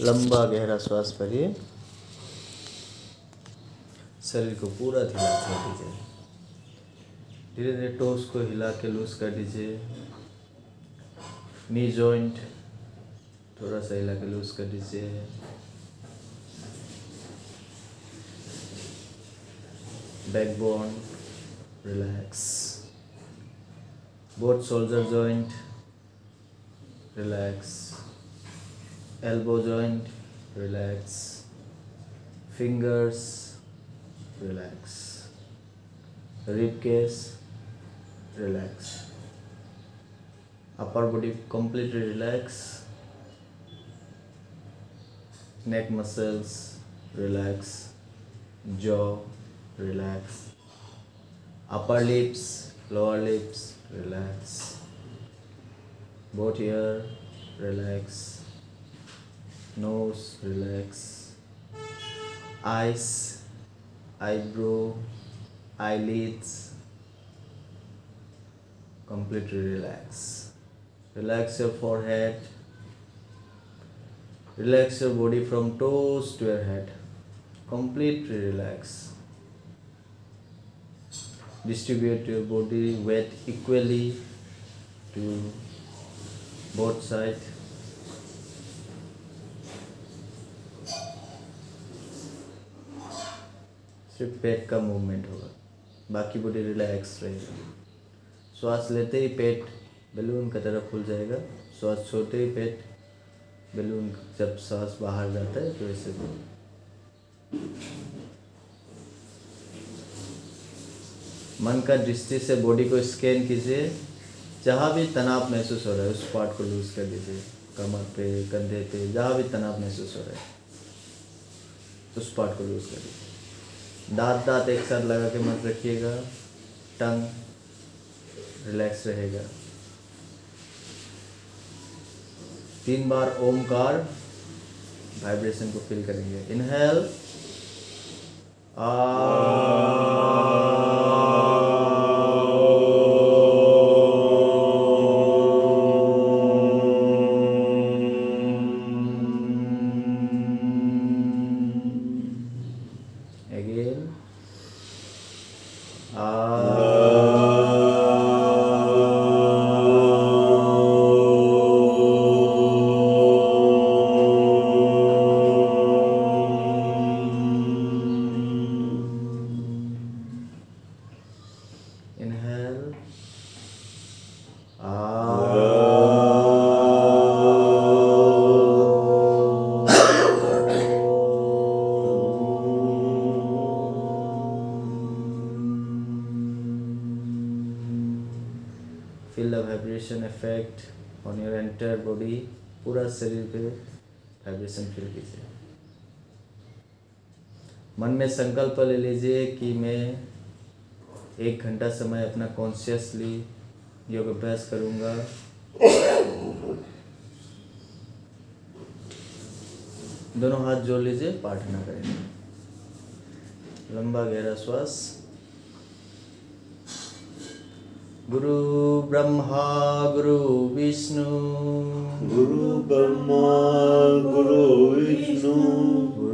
लंबा गहरा श्वास भरिए शरीर को पूरा ढीला छोड़ दीजिए। धीरे धीरे टोस को हिला के लूज कर दीजिए। नी जॉइंट थोड़ा सा हिला के लूज कर दीजिए। Backbone relax both shoulder joint, relax elbow joint relax. Fingers relax. Rib cage relax. Upper body completely relax. Neck muscles relax. Jaw relax. Upper lips lower lips relax. Both ear relax nose relax. Eyes eyebrow eyelids. Completely relax. Relax your forehead. Relax your body from toes to your head. Completely relax. Distribute your body weight equally to both sides सिर्फ़ पेट का movement होगा। बाकी body relax रहेगा। श्वास लेते ही पेट balloon की तरफ़ खुल जाएगा। श्वास छोड़ते ही पेट बैलून जब श्वास बाहर जाता है तो ऐसे मन का दृष्टि से बॉडी को स्कैन कीजिए। जहाँ भी तनाव महसूस हो रहा है, उस पार्ट को लूज कर दीजिए। कमर पे, कंधे पे, जहाँ भी तनाव महसूस हो रहा है, उस पार्ट को लूज कर दीजिए। दांत दांत एक साथ लगा के मत रखिएगा। टंग रिलैक्स रहेगा। तीन बार ओमकार वाइब्रेशन को फील करेंगे। इनहेल again संकल्प ले लीजिए कि मैं एक घंटा समय अपना कॉन्शियसली योग अभ्यास करूँगा। दोनों हाथ जोड़ लीजिए, प्रार्थना करेंगे। लंबा गहरा श्वास। गुरु ब्रह्मा, गुरु विष्णु। गुरु ब्रह्मा, गुरु विष्णु।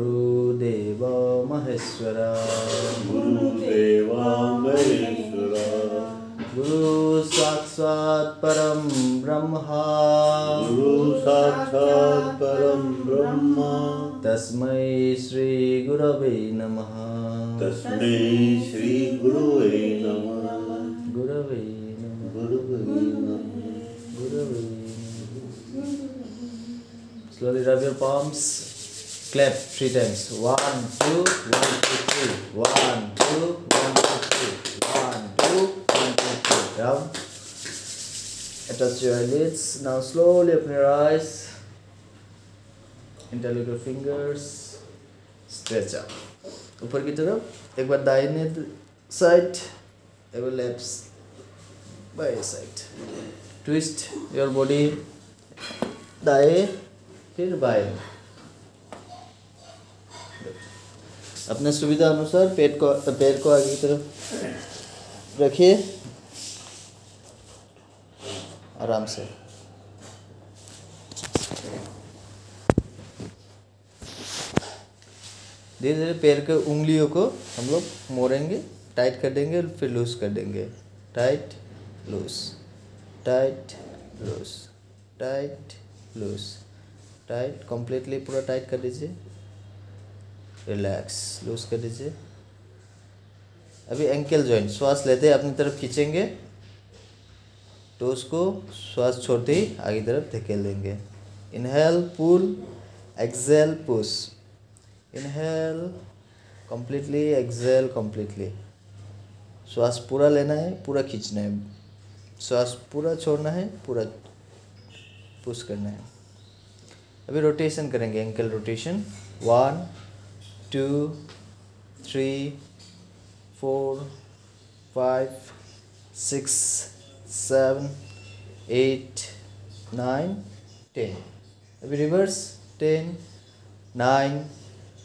महेश्वरा गुरुदेवा महेश्वरा गुरु साक्षात् परम ब्रह्मा गुरु साक्षात् परम ब्रह्मा तस्मै श्री गुरवे नमः। तस्मै श्री गुरुवे नमः। गुरवे गुरुवे नमः। गुरवे Slowly rub your palms. Clap three times. One, two, one, two, three. One, two, one, two, three. One, two, one, two, three. Down. Attach your eyelids. Now slowly open your eyes. Interlock your fingers. Stretch up. ऊपर की तरफ एक बार दाहिने side एक बार left बाएं side twist your body दाएं फिर बाएं अपने सुविधा अनुसार पेट को पैर को आगे की तरफ़ रखिए। आराम से। धीरे धीरे पैर के उंगलियों को हम लोग मोड़ेंगे टाइट कर देंगे फिर लूज कर देंगे। Tight loose tight loose tight loose tight completely पूरा टाइट कर दीजिए। रिलैक्स लूज कर दीजिए। अभी एंकल जॉइंट श्वास लेते अपनी तरफ़ खींचेंगे। तो उसको श्वास छोड़ते ही आगे तरफ़ धकेल देंगे। Inhale pull exhale push inhale completely exhale completely श्वास पूरा लेना है, पूरा खींचना है। श्वास पूरा छोड़ना है, पूरा पुश करना है। अभी रोटेशन करेंगे ankle rotation one two three four five six seven eight nine ten अभी reverse ten nine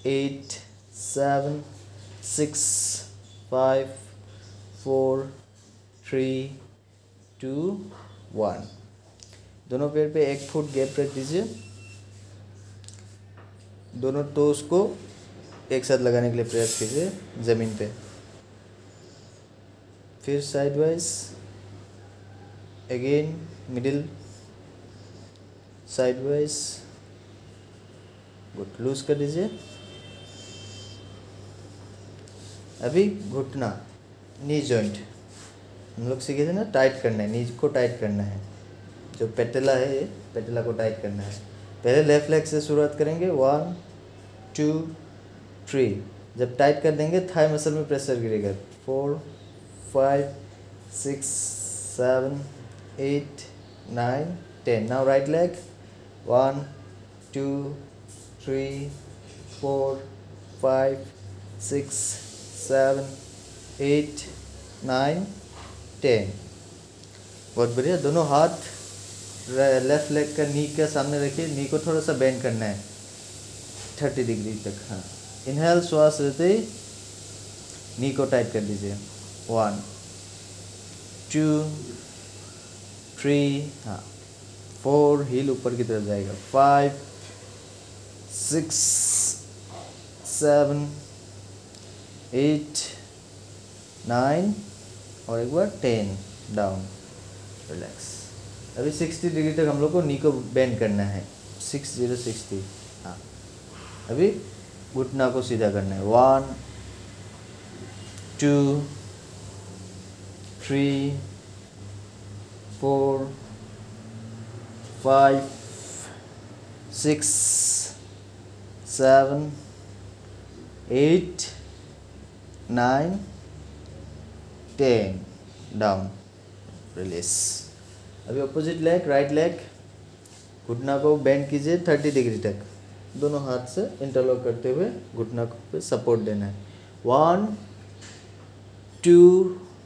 eight seven six five four three two one दोनों पैर पे एक फुट गैप रख दीजिए। दोनों टोस को एक साथ लगाने के लिए प्रयास कीजिए ज़मीन पे। फिर side wise again middle side wise good loose कर दीजिए। अभी घुटना नी जॉइंट हम लोग सीखे थे ना टाइट करना है नीज को टाइट करना है। जो पेटेला है, पेटेला को टाइट करना है। पहले लेफ़्ट लेग से शुरुआत करेंगे वन टू थ्री जब टाइट कर देंगे थाई मसल में प्रेशर गिरेगा। Four five six seven eight nine ten now right leg one two three four five six seven eight nine ten बहुत बढ़िया। दोनों हाथ लेफ़्ट लेग का नी के सामने रखिए। नी को थोड़ा सा बेंड करना है। थर्टी डिग्री तक हाँ। इनहेल श्वास लेते ही नी को टाइट कर दीजिए। वन टू थ्री हाँ फोर हील ऊपर की तरफ़ जाएगा। Five six seven eight nine और एक बार टेन डाउन रिलैक्स अभी सिक्सटी डिग्री तक हम लोग को नी को बेंड करना है। सिक्स ज़ीरो सिक्सटी हाँ। अभी घुटना को सीधा करना है। One two three four five six seven eight nine ten down release अभी अपोजिट लेग राइट लेग घुटना को बेंड कीजिए थर्टी डिग्री तक। दोनों हाथ से इंटरलॉक करते हुए घुटना को पे सपोर्ट देना है। वन टू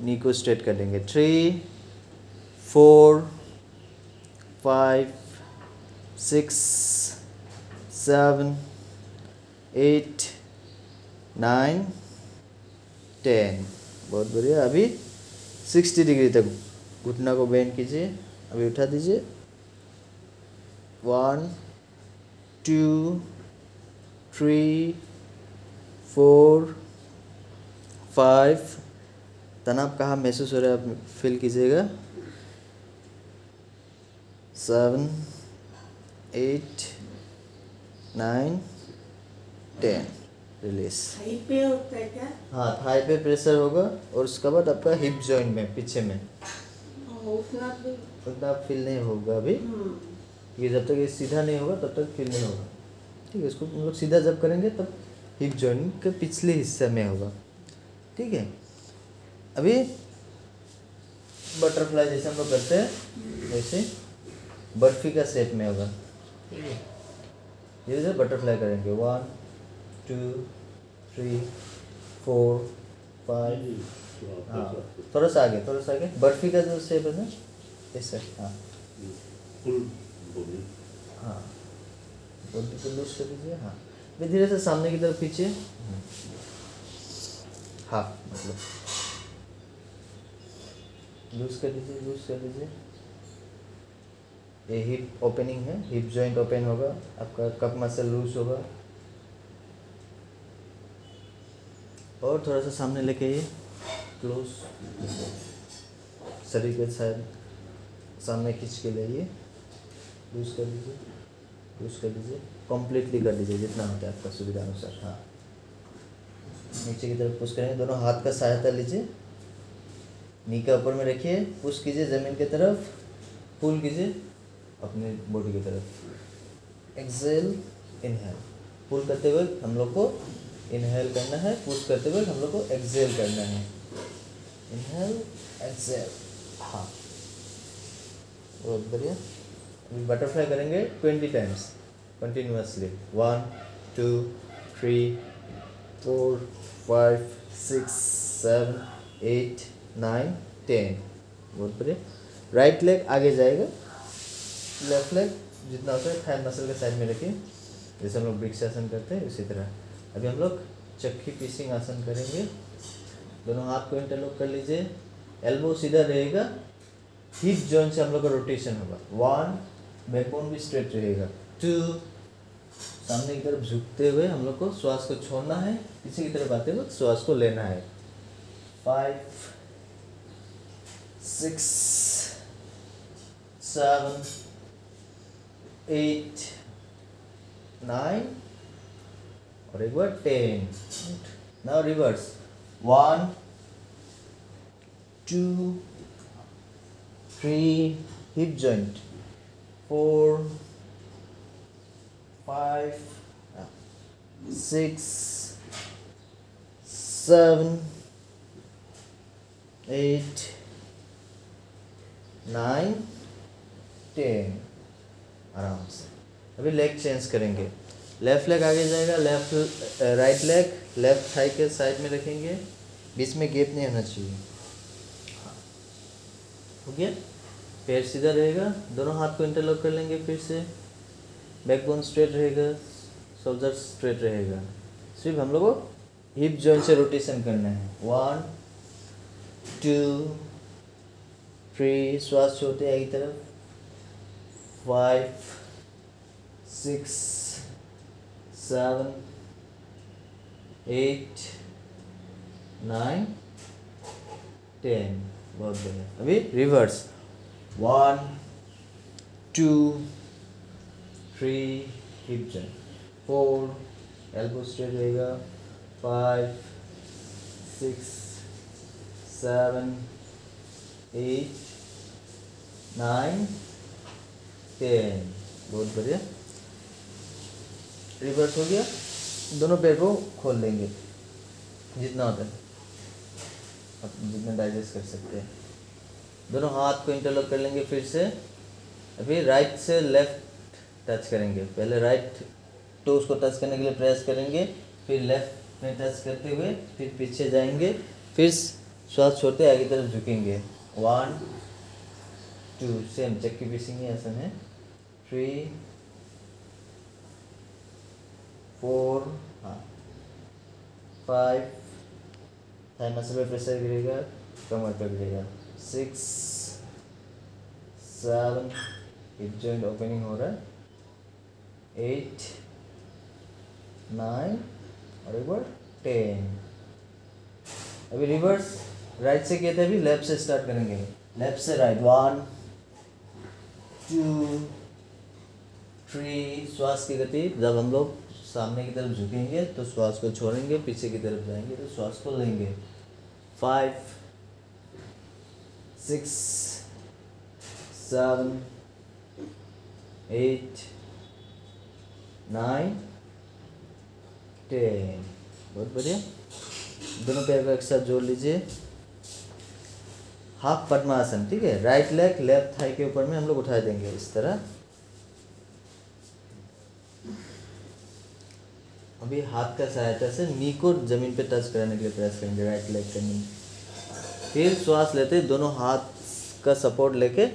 नी को स्ट्रेट कर देंगे three four five six seven eight nine ten बहुत बढ़िया। अभी सिक्सटी डिग्री तक घुटना को बेंड कीजिए। अभी उठा दीजिए। One two three four five तनाव कहाँ महसूस हो रहा है? आप फील कीजिएगा। Seven eight nine ten release पे होता है क्या? हाँ थाई पे प्रेशर होगा और उसके बाद आपका हिप जॉइंट में पीछे में। हाँ, उतना फील नहीं होगा अभी। हम्म, ये जब तक ये सीधा नहीं होगा, तब तक फील नहीं होगा। ठीक है, इसको हम लोग सीधा जब करेंगे, तब हिप जॉइंट के पिछले हिस्से में होगा। ठीक है? अभी बटरफ्लाई जैसे हम लोग करते हैं, वैसे बर्फ़ी का शेप में होगा। ठीक है? धीरे धीरे बटरफ्लाई करेंगे। One two three four five हाँ थोड़ा सा आगे, थोड़ा सा आगे। बर्फ़ी का जो शेप है ना, ऐसे। हाँ। हाँ। को लूज कर दीजिए हाँ। फिर धीरे से सामने की तरफ़ खींचिए। हाफ़ मतलब। लूज कर दीजिए, लूज कर दीजिए। ये हिप ओपनिंग है हिप जॉइंट ओपन होगा, आपका कप मसल लूज होगा। और थोड़ा सा सामने लेके आइए। क्लोज शरीर के साइड सामने खींच के लाइए लूज कर दीजिए। लूज कर दीजिए। कम्प्लीटली कर दीजिए, जितना होता है आपका सुविधा अनुसार हाँ। नीचे की तरफ़ पुश करेंगे। दोनों हाथ का सहायता लीजिए। नी ऊपर में रखिए। पुश कीजिए ज़मीन की तरफ़। पुल कीजिए अपने बॉडी की तरफ़। एक्सेल इनहेल पुल करते हुए हम लोग को इनहेल करना है। पुश करते हुए हम लोग को एक्सेल करना है। इनहेल एक्सेल हाँ। बहुत बढ़िया। बटरफ्लाई करेंगे twenty times continuously one two three four five six seven eight nine ten बहुत बढ़िया। राइट लेग आगे जाएगा। लेफ़्ट लेग जितना होता है थाई मसल के साइड में रखिए। जैसे हम लोग वृक्षासन करते हैं, उसी तरह। अभी हम लोग चक्की पीसिंग आसन करेंगे। दोनों हाथ को इंटरलॉक कर लीजिए। एल्बो सीधा रहेगा। हिप जॉइंट से हम लोग का रोटेशन होगा। वन बैकबोन भी स्ट्रेट रहेगा। टू सामने की तरफ़ झुकते हुए हम लोग को श्वास को छोड़ना है, पीछे की तरफ़ आते हुए श्वास को लेना है। Five six seven eight nine और एक बार ten now reverse one two three hip joint four five, six, seven, eight, nine, ten आराम से। अभी लेग चेंज करेंगे। लेफ़्ट लेग आगे जाएगा left right leg left thigh के साइड में रखेंगे। बीच में गेप नहीं होना चाहिए। हाँ। हो गया? पैर सीधा रहेगा, दोनों हाथ को इंटरलॉक कर लेंगे फिर से। बैकबोन स्ट्रेट रहेगा शोल्डर स्ट्रेट रहेगा। सिर्फ़ हम लोग हिप जॉइंट से रोटेशन करना है। वन टू थ्री श्वास छोड़ते आगे तरफ़। Five six seven eight nine ten बहुत बढ़िया। अभी reverse one two three hip joint four elbow straight रहेगा five six seven eight nine ten बहुत बढ़िया। रिवर्स हो गया। दोनों पैर को खोल लेंगे। जितना होता है। जितना डाइजेस्ट कर सकते हैं। दोनों हाथ को इंटरलॉक कर लेंगे फिर से। अभी राइट से लेफ़्ट टच करेंगे। पहले राइट टोस को टच करने के लिए प्रेस करेंगे, फिर लेफ़्ट में टच करते हुए फिर पीछे जाएँगे, फिर श्वास छोड़ते आगे तरफ़ झुकेंगे। वन टू सेम चक्की पीसिंग आसन है थ्री फोर हाँ। फाइव थाई मसल पे प्रेशर गिरेगा, कमर पर गिरेगा। Six, seven hip joint opening हो रहा है, एट, नाइन, और एक बार टेन। अभी रिवर्स राइट से किए थे, अभी लेफ़्ट से स्टार्ट करेंगे। लेफ़्ट से राइट वन टू थ्री श्वास की गति। जब हम लोग सामने की तरफ़ झुकेंगे तो श्वास को छोड़ेंगे, पीछे की तरफ़ जाएँगे तो श्वास को लेंगे। Five six seven eight nine ten बहुत बढ़िया। दोनों पैर को एक साथ जोड़ लीजिए। हाफ़ पद्मासन ठीक है? राइट लेग लेफ़्ट थाई के ऊपर में हम लोग उठा देंगे इस तरह। अभी हाथ का सहायता से नी को ज़मीन पे टच कराने के लिए प्रेस करेंगे राइट लेग का नी फिर श्वास लेते दोनों हाथ का सपोर्ट लेके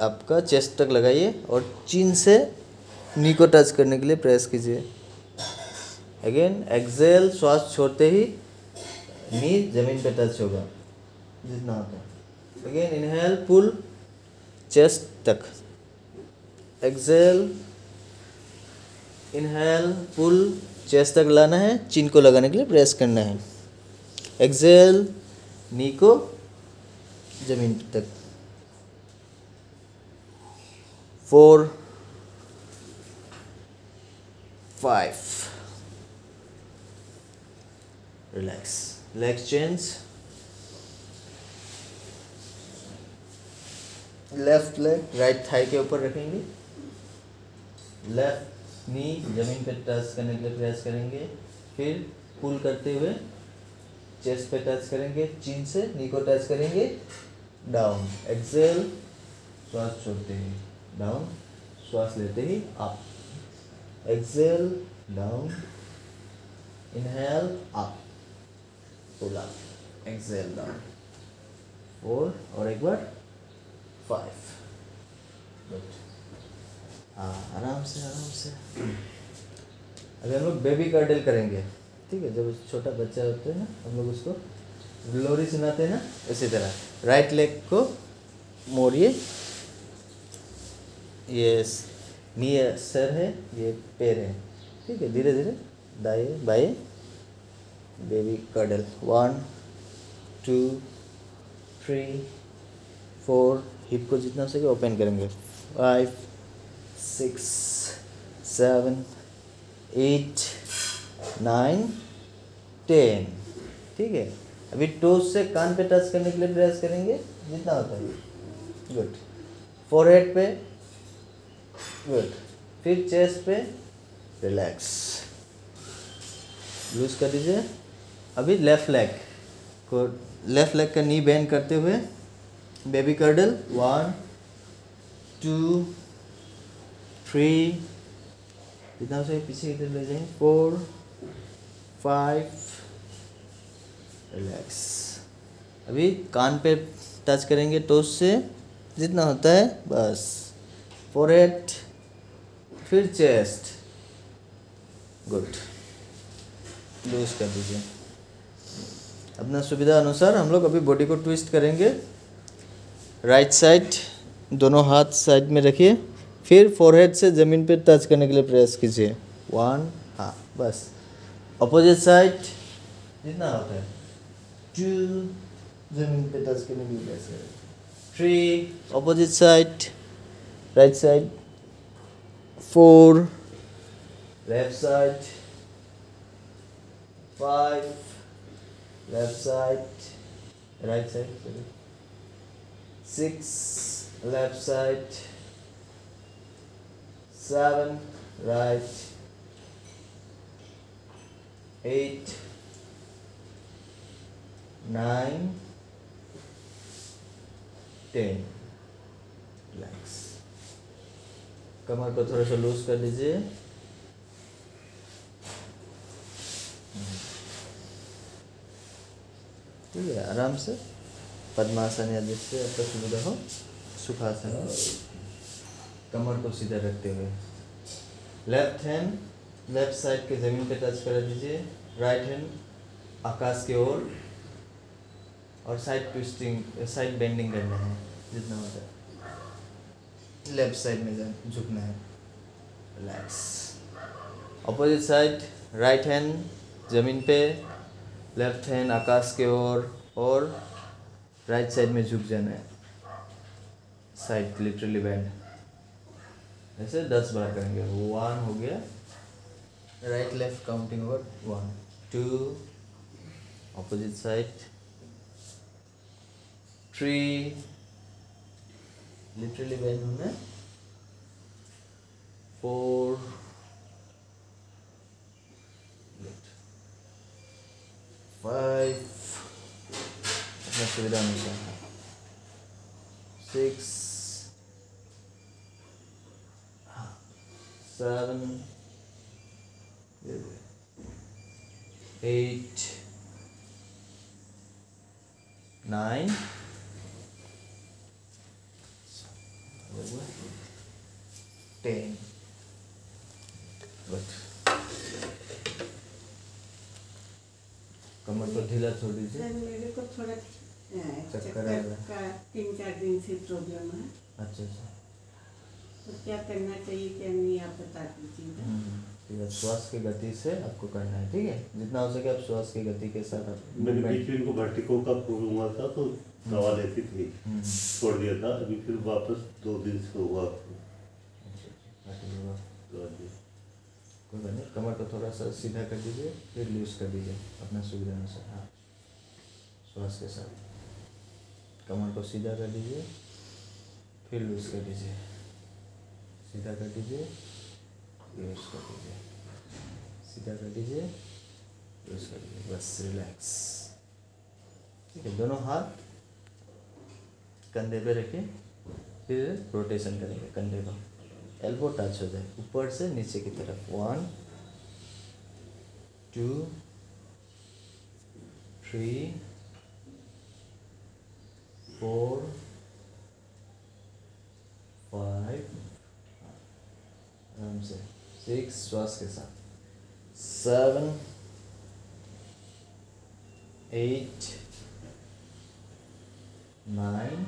आपका चेस्ट तक लगाइए और चीन से नी को टच करने के लिए प्रेस कीजिए। अगेन एक्सेल श्वास छोड़ते ही नी ज़मीन पे टच होगा। जितना होता है। अगेन इनहेल पुल चेस्ट तक। एक्सेल इनहेल पुल चेस्ट तक लाना है। चिन को लगाने के लिए प्रेस करना है। एक्सेल नी को ज़मीन तक four five relax legs change left leg right thigh के ऊपर रखेंगे. लेफ़्ट नी ज़मीन पे टच करने के लिए प्रयास करेंगे. फिर पुल करते हुए चेस्ट पे टच करेंगे चीन से नी को टच करेंगे डाउन एक्सेल श्वास छोड़ते ही डाउन श्वास लेते ही up exhale down inhale up pull up exhale down four और एक बार फाइव गुड हाँ आराम से आराम से। अभी हम लोग बेबी कर्डल करेंगे। ठीक है, जब छोटा बच्चा होता है ना, हम लोग उसको ग्लोरी सुनाते हैं ना इसी तरह। राइट लेग को मोड़िए। ये नी सर है, ये पैर है। ठीक है धीरे धीरे दाएँ, बाएँ। Baby cradle one two three four hip को जितना सके ओपन करेंगे। Five six seven eight nine ten ठीक है? अभी टोज से कान पे टच करने के लिए प्रयास करेंगे, जितना होता है। गुड फोरहेड पे गुड फिर चेस्ट पे रिलैक्स लूज कर दीजिए। अभी लेफ़्ट लेग को लेफ़्ट लेग का नी बैंड करते हुए baby cradle one two three जितना से पीछे तरफ़ ले जाएँगे फोर फाइव रिलैक्स अभी कान पे टच करेंगे टोस से। जितना होता है, बस। फोरहेड फिर चेस्ट गुड लूज कर दीजिए। अपना सुविधा अनुसार हम लोग अभी बॉडी को ट्विस्ट करेंगे। राइट साइड दोनों हाथ साइड में रखिए। फिर फोरहेड से ज़मीन पे टच करने के लिए प्रयास कीजिए। वन हाँ बस। अपोजिट साइड जितना होता है टू ज़मीन पे टच करने के लिए प्रयास करें three opposite side right side four left side five left side. Right side sorry. Six. Left side. Seven. Right. Eight nine ten. Relax. कमर को थोड़ा सा लूज कर दीजिए। ठीक है आराम से। पद्मासन या जिससे आपका सुविधा हो सुखासन। कमर को सीधा रखते हुए। लेफ़्ट हैंड लेफ़्ट साइड के ज़मीन पे टच करा दीजिए। राइट हैंड आकाश की ओर, और साइड ट्विस्टिंग साइड बेंडिंग करना है, जितना होता है। लेफ़्ट साइड में झुकना है। Relax opposite side right hand ज़मीन पे लेफ़्ट हैंड आकाश के ओर, और राइट साइड में झुक जाना है। साइड लिटरली बैंड ऐसे दस बार करेंगे। वन हो गया। Right left counting over one two opposite side three literally bend होना फोर फाइव अपना सुविधा अनुसार six seven nine ten good कमर को ढीला छोड़ दीजिए। मेरे को थोड़ा चक्कर चक्कर आ रहा है। तीन चार दिन से प्रॉब्लम है। अच्छा अच्छा। तो क्या करना चाहिए क्या नहीं आप बता दीजिए। हम्म, ठीक श्वास की गति से आपको करना है ठीक है? जितना हो सके आप श्वास की गति के साथ आप मैंने बीच में इनको वर्टिको का प्रॉब्लम हुआ था तो दवा लेती थी। हम्म, छोड़ दिया था अभी फिर वापस दो दिन से हुआ अच्छा, अच्छा, दी। कोई बात नहीं कमर को थोड़ा सा सीधा कर दीजिए फिर लूज कर दीजिए अपना सुविधा अनुसार हाँ। श्वास के साथ। कमर को सीधा कर दीजिए फिर लूज कर दीजिए। सीधा कर दीजिए लूज कर दीजिए। सीधा कर दीजिए लूज कर दीजिए बस रिलैक्स ठीक है, दोनों हाथ कंधे पे रखिए फिर रोटेशन करेंगे कंधे को। एल्बो टच हो जाए, ऊपर से नीचे की तरफ़। One two three four five आराम से। सिक्स श्वास के साथ। seven, eight, nine,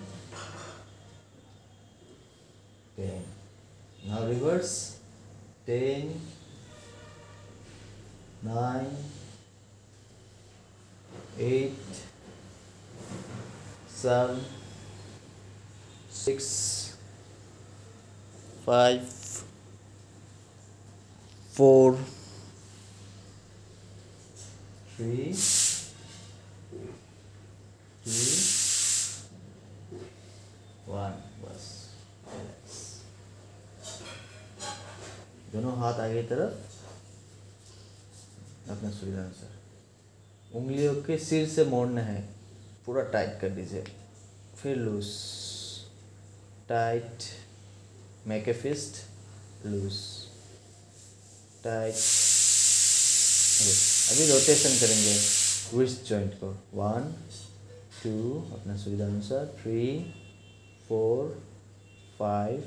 ten. Now reverse. Ten, nine, eight, seven, six, five, four. Three, two, one. बस relax. दोनों हाथ आगे तरफ़ अपना सुविधा अनुसार उंगलियों के सिर से मोड़ना है पूरा टाइट कर दीजिए फिर loose tight make a fist loose tight अभी रोटेशन करेंगे। विस्ट जॉइंट को? वन टू अपना सुविधा अनुसार three four five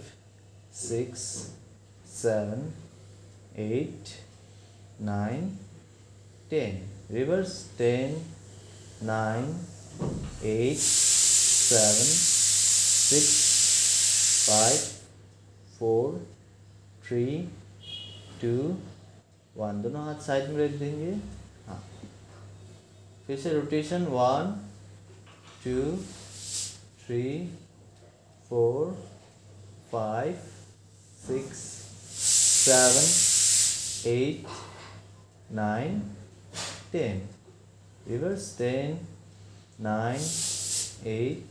six seven eight nine ten reverse ten nine eight seven six five four three two one, दोनों हाथ side में रख देंगे। हाँ। फिर से rotation one two three four five six seven eight nine ten reverse ten nine eight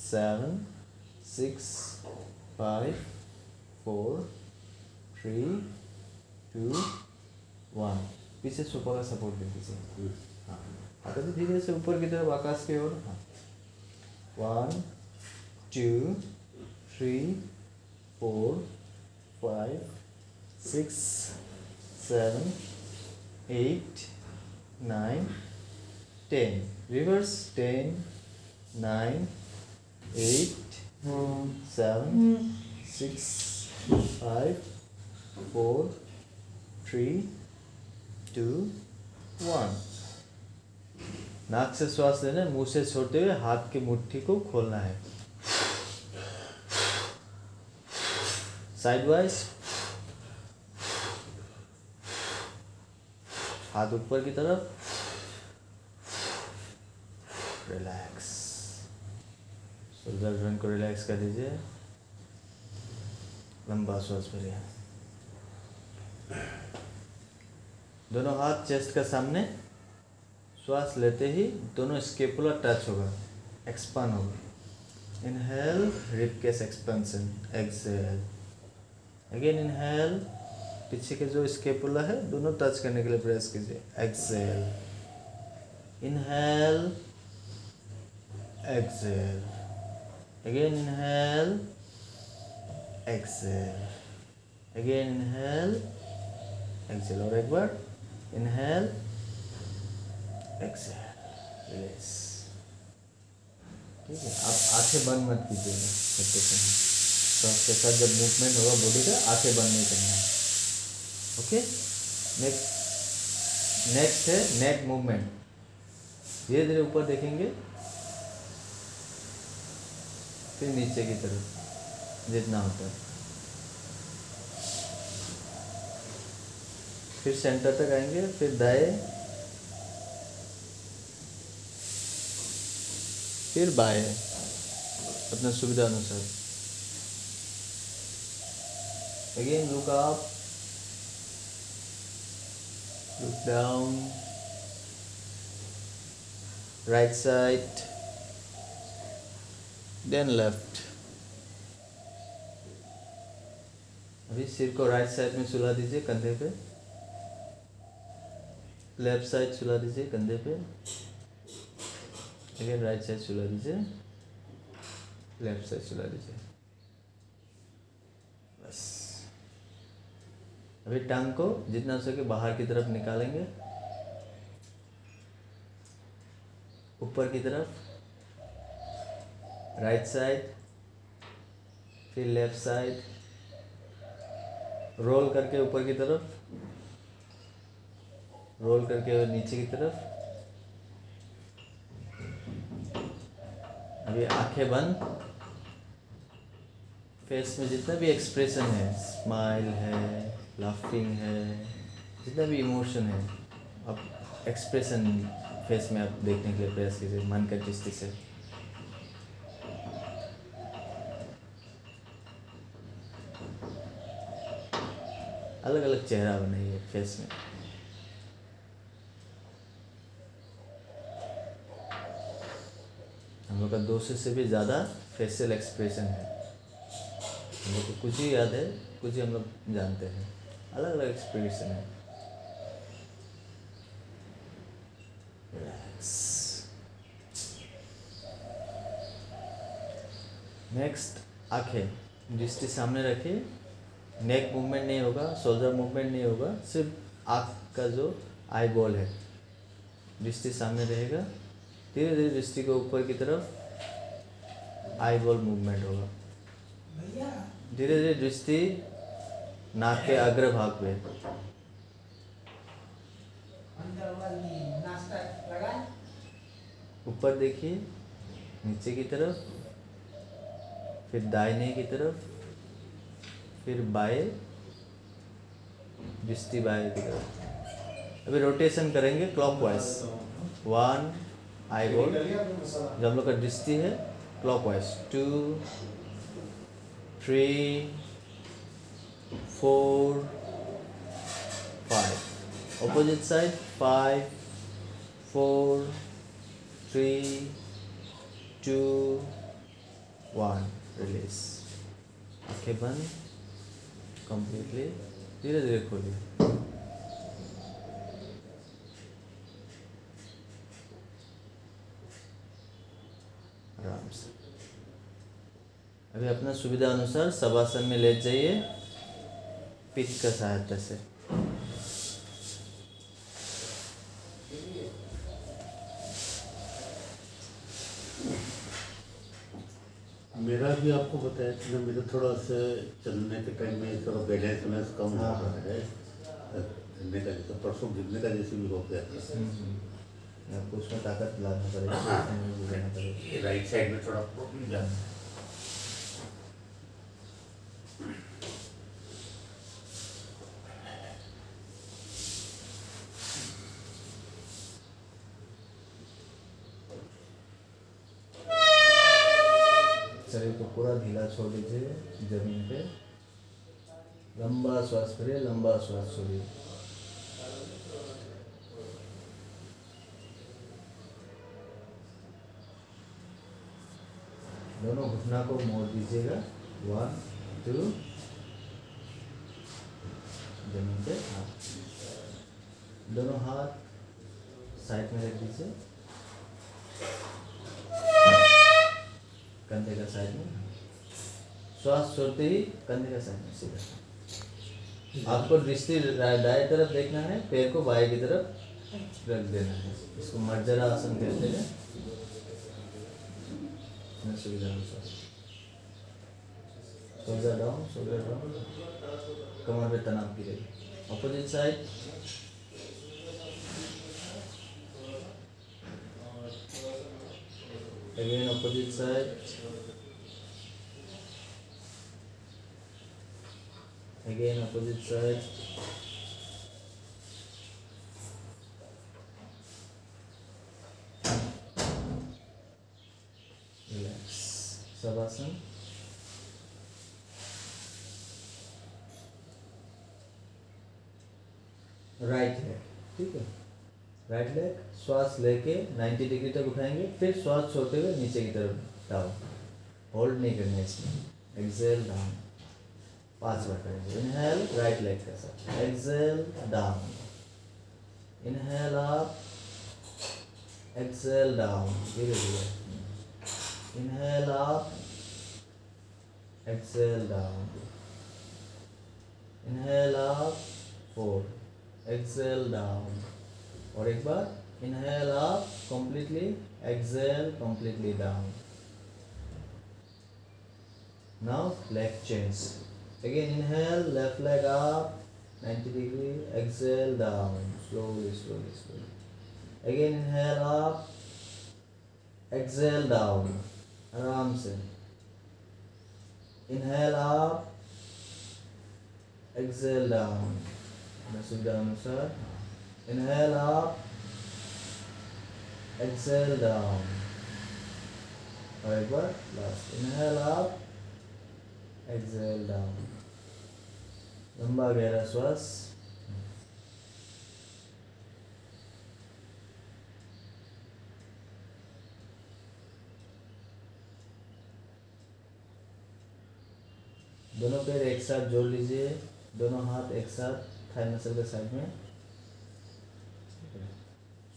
seven six five four three two one पीछे super का सपोर्ट देते थे हाँ. अगर तो धीरे से ऊपर की तरफ़ आकाश की ओर. हाँ. One two three four five six seven eight nine ten reverse ten nine eight seven six five four three two, one नाक से श्वास लेना है मुँह से छोड़ते हुए हाथ की मुट्ठी को खोलना है। साइड वाइज हाथ ऊपर की तरफ़। रिलैक्स शोल्डर जॉइंट को रिलैक्स कर दीजिए। लंबा श्वास भरिए दोनों हाथ चेस्ट का सामने, श्वास लेते ही दोनों स्केपुला टच होगा एक्सपांड होगा। Inhale rib cage expansion exhale again inhale पीछे के जो स्केपुला है, दोनों टच करने के लिए प्रेस कीजिए exhale inhale exhale again inhale exhale again inhale exhale और एक बार। इनहेल एक्सेल रिलीज़ ठीक है, आप आँखें बंद मत कीजिएगा करते समय श्वास के साथ जब मूवमेंट होगा बॉडी का आँखें बंद नहीं करना ओके नेक्स्ट नेक्स्ट है नेक मूवमेंट धीरे धीरे ऊपर देखेंगे। फिर नीचे की तरफ़, जितना होता है। फिर सेंटर तक आएँगे, फिर दाएँ, फिर बाएँ, अपना सुविधा अनुसार। Again look up look down right side then left अभी सिर को राइट साइड में सुला दीजिए, कंधे पे। लेफ़्ट साइड सुला दीजिए कंधे पे अगेन राइट साइड सुला दीजिए लेफ़्ट साइड सुला दीजिए बस अभी टांग को जितना हो सके बाहर की तरफ़ निकालेंगे। ऊपर की तरफ़। राइट साइड फिर लेफ़्ट साइड रोल करके ऊपर की तरफ़। रोल करके नीचे की तरफ़। अभी आँखें बंद। फेस में जितना भी एक्सप्रेशन है स्माइल है लाफिंग है, जितना भी इमोशन है आप एक्सप्रेशन फेस में आप देखने के लिए प्रयास कीजिए, मन का दृष्टि से। अलग अलग चेहरा बनाइए फेस में। लोग का दो सौ से भी ज़्यादा फेशियल एक्सप्रेशन है। हम लोग को कुछ ही याद है, कुछ ही हम लोग जानते हैं। अलग अलग एक्सप्रेशन है नेक्स्ट आँखें। दृष्टि सामने रखिए। नेक मूवमेंट नहीं होगा शोल्डर मूवमेंट नहीं होगा, सिर्फ़ आँख का जो आई बॉल है। दृष्टि सामने रहेगा। धीरे धीरे दृष्टि को ऊपर की तरफ़ आई बॉल मूवमेंट होगा धीरे धीरे दृष्टि नाक के अग्र भाग पे। ऊपर देखिए नीचे की तरफ़ फिर दाहिने की तरफ़ फिर बाएँ दृष्टि बाएँ की तरफ़। अभी रोटेशन करेंगे क्लॉकवाइज वन आई बॉल जब लोग का दृष्टि है clockwise two three four five opposite side five four three two one release आँखें बंद। कंप्लीटली धीरे धीरे खोलिए। आराम से अभी अपना सुविधा अनुसार सवासन में लेट जाइए पिच का सहायता से। मेरा भी आपको बताया कि ना मेरा थोड़ा सा चलने के टाइम में थोड़ा बैलेंस में कम हो हाँ। रहा है गिरने का जैसे परसों गिरने का जैसे भी हो गया था। आपको उसमें ताकत लाना पड़ेगा एनर्जी देना राइट साइड में थोड़ा प्रॉब्लम ज़्यादा शरीर को पूरा ढीला छोड़ दीजिए ज़मीन पे। लंबा श्वास करिए लंबा श्वास छोड़िए। दोनों घुटना को मोड़ दीजिएगा। वन टू ज़मीन पे हाथ। दोनों हाथ साइड में रख दीजिए। कंधे का साइड में। श्वास छोड़ते ही कंधे का साइड में सीधा आपको दृष्टि दाएँ तरफ़ देखना है, पैर को बाएँ की तरफ़ रख देना है। इसको मर्जरा आसन कहते हैं। अपने सुविधा अनुसार शोल्डर डाउन शोल्डर डाउन कमर पे तनाव की रहेगी opposite side again opposite side again opposite side shavasana right leg ठीक है? राइट लेग श्वास लेके 90 डिग्री तक उठाएँगे, फिर श्वास छोड़ते हुए नीचे की तरफ़ डाउन होल्ड नहीं करना इसमें। एक्सेल डाउन पाँच बार करेंगे। इनहेल राइट लेग के साथ। Exhale down inhale up exhale down धीरे धीरे inhale up. Exhale down. Inhale up. Four exhale down. और एक बार इनहेल आप completely exhale completely down now leg change again inhale left leg आप ninety degree exhale down slowly slowly slowly again inhale आप exhale down आराम से। Inhale आप exhale down सुविधा अनुसार इनहेल आप एक्सेल डाउन बार लास्ट इनहेल आप एक्सेल डाउन लंबा गहरा श्वास दोनों पैर एक साथ जोड़ लीजिए। दोनों हाथ एक साथ थाई मसल के साइड में।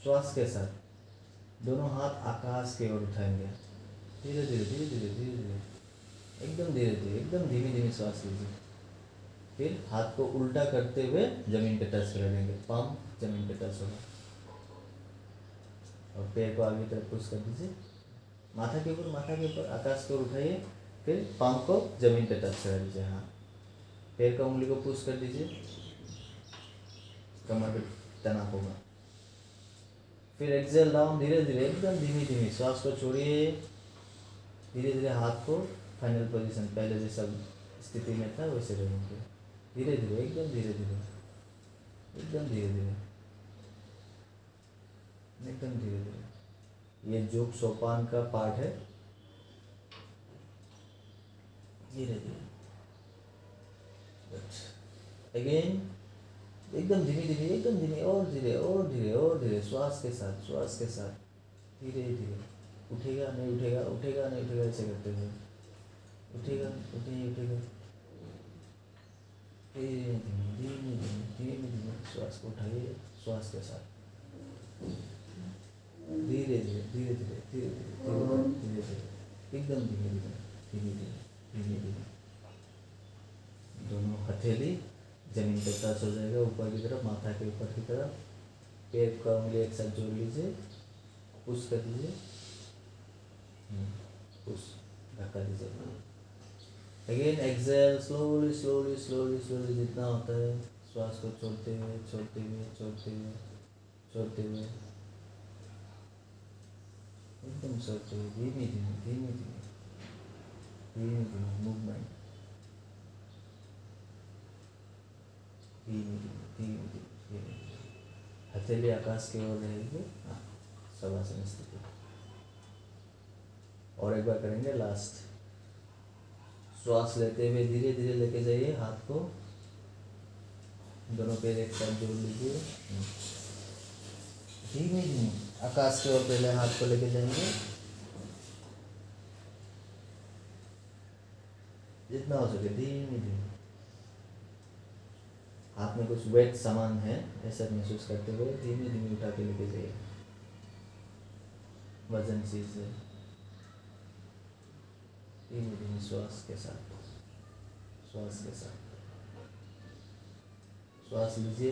श्वास के साथ। दोनों हाथ आकाश की ओर उठाएँगे। धीरे धीरे धीरे धीरे धीरे धीरे। एकदम धीरे धीरे, एकदम धीमी धीमी श्वास लीजिए। फिर हाथ को उल्टा करते हुए ज़मीन पे टच कर देंगे पाम ज़मीन पे टच होगा। और पैर को आगे तरफ़ पुश कर दीजिए। माथा के ऊपर, माथा के ऊपर आकाश की उठाइए। फिर पाम को ज़मीन पे टच करा दीजिए हाँ। पैर का उंगली को पुश कर दीजिए। कमर पे तनाव होगा। फिर एक्सेल डाउन धीरे धीरे एकदम धीमी धीमी श्वास को छोड़िए। धीरे धीरे हाथ को फाइनल पोजीशन पहले जैसा स्थिति में था, वैसे रहेंगे धीरे धीरे एकदम धीरे धीरे एकदम धीरे धीरे एकदम धीरे धीरे ये जोग सोपान का पार्ट है। धीरे धीरे अगेन एकदम धीरे धीरे एकदम धीरे और धीरे और धीरे और धीरे श्वास के साथ श्वास के साथ धीरे धीरे उठेगा नहीं उठेगा उठेगा नहीं उठेगा ऐसे करते हुए उठेगा उठेगा उठेगा धीरे धीरे धीरे धीरे धीरे धीरे श्वास को उठाइए श्वास के साथ धीरे धीरे धीरे धीरे धीरे धीरे धीरे धीरे एकदम धीरे धीरे धीरे धीरे दोनों हथेली, ज़मीन पे टच हो जाएगा, ऊपर की तरफ़, माथा के ऊपर की तरफ़। पैर का उंगली एक साथ जोड़ लीजिए, पुश कर दीजिए। पुश, धक्का दीजिए। Again exhale slowly slowly slowly slowly जितना होता है, श्वास को छोड़ते हुए छोड़ते हुए छोड़ते हुए छोड़ते हुए। एकदम छोड़ते हुए, धीमे धीमे धीमे धीमे। धीमे धीमे हथेली आकाश की ओर रहेगी हाँ शवासन स्थिति और एक बार करेंगे लास्ट श्वास लेते हुए धीरे धीरे लेके जाइए हाथ को दोनों पैर एक साथ जोड़ लीजिए धीमे धीमे आकाश की ओर पहले हाथ को लेके जाएँगे जितना हो सके धीमे धीमे हाथ में कुछ वेट सामान है, ऐसा महसूस करते हुए धीमे धीमे उठा के लेके जाइए। वज़न चीज़ है धीमे धीमे श्वास के साथ, श्वास के साथ। श्वास लीजिए,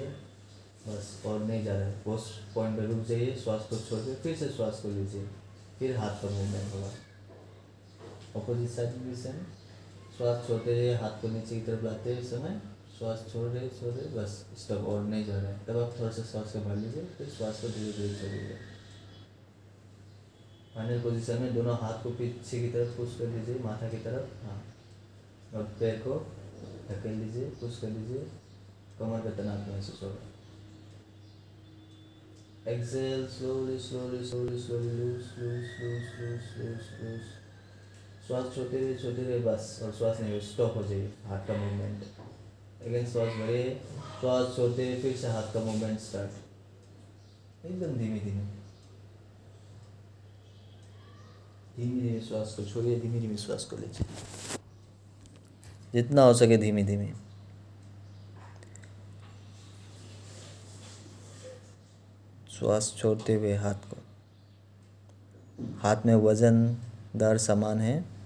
बस और नहीं जा रहा है। उस पॉइंट पे रुक जाइए, श्वास को छोड़ के फिर से श्वास को लीजिए। फिर हाथ का मूवमेंट होगा। अपोजिट साइड भी सेम श्वास छोड़ते हुए हाथ को नीचे की तरफ़ लाते हुए समय श्वास छोड़ रहे छोड़ रहे बस स्टॉप और नहीं जा रहा है। तब आप थोड़ा सा श्वास को भर लीजिए फिर श्वास को धीरे धीरे छोड़िए। फाइनल पोजीशन में दोनों हाथ को पीछे की तरफ़ पुश कर दीजिए माथा की तरफ़ हाँ। और पैर को धकेल लीजिए पुश कर लीजिए कमर का तनाव महसूस होगा। Exhale slowly, slowly, slowly, slowly, loose, loose, loose, loose, loose, loose. श्वास छोड़ते हुए छोड़ते हुए बस, और श्वास नहीं स्टॉप हो जाइए हाथ का मूवमेंट अगेन श्वास भरे श्वास छोड़ते हुए फिर से हाथ का मूवमेंट स्टार्ट एकदम धीमे धीमे. धीमे धीमे श्वास को छोड़िए, धीमे धीमे श्वास को लीजिए. जितना हो सके धीमे धीमे. श्वास छोड़ते हुए हाथ को. हाथ में वज़न वजनदार सामान है.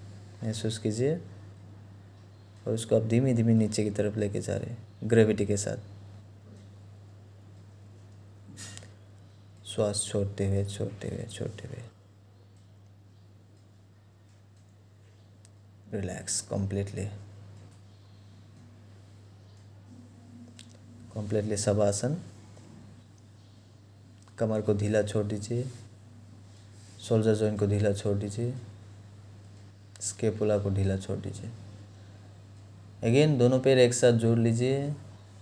महसूस कीजिए और उसको आप धीमे धीमे नीचे की तरफ़ लेके जा रहे हैं ग्रेविटी के साथ। श्वास छोड़ते हुए छोड़ते हुए छोड़ते हुए। रिलैक्स completely completely सब आसन कमर को ढीला छोड़ दीजिए। शोल्डर जॉइंट को ढीला छोड़ दीजिए। स्केपुला को ढीला छोड़ दीजिए। अगेन दोनों पैर एक साथ जोड़ लीजिए।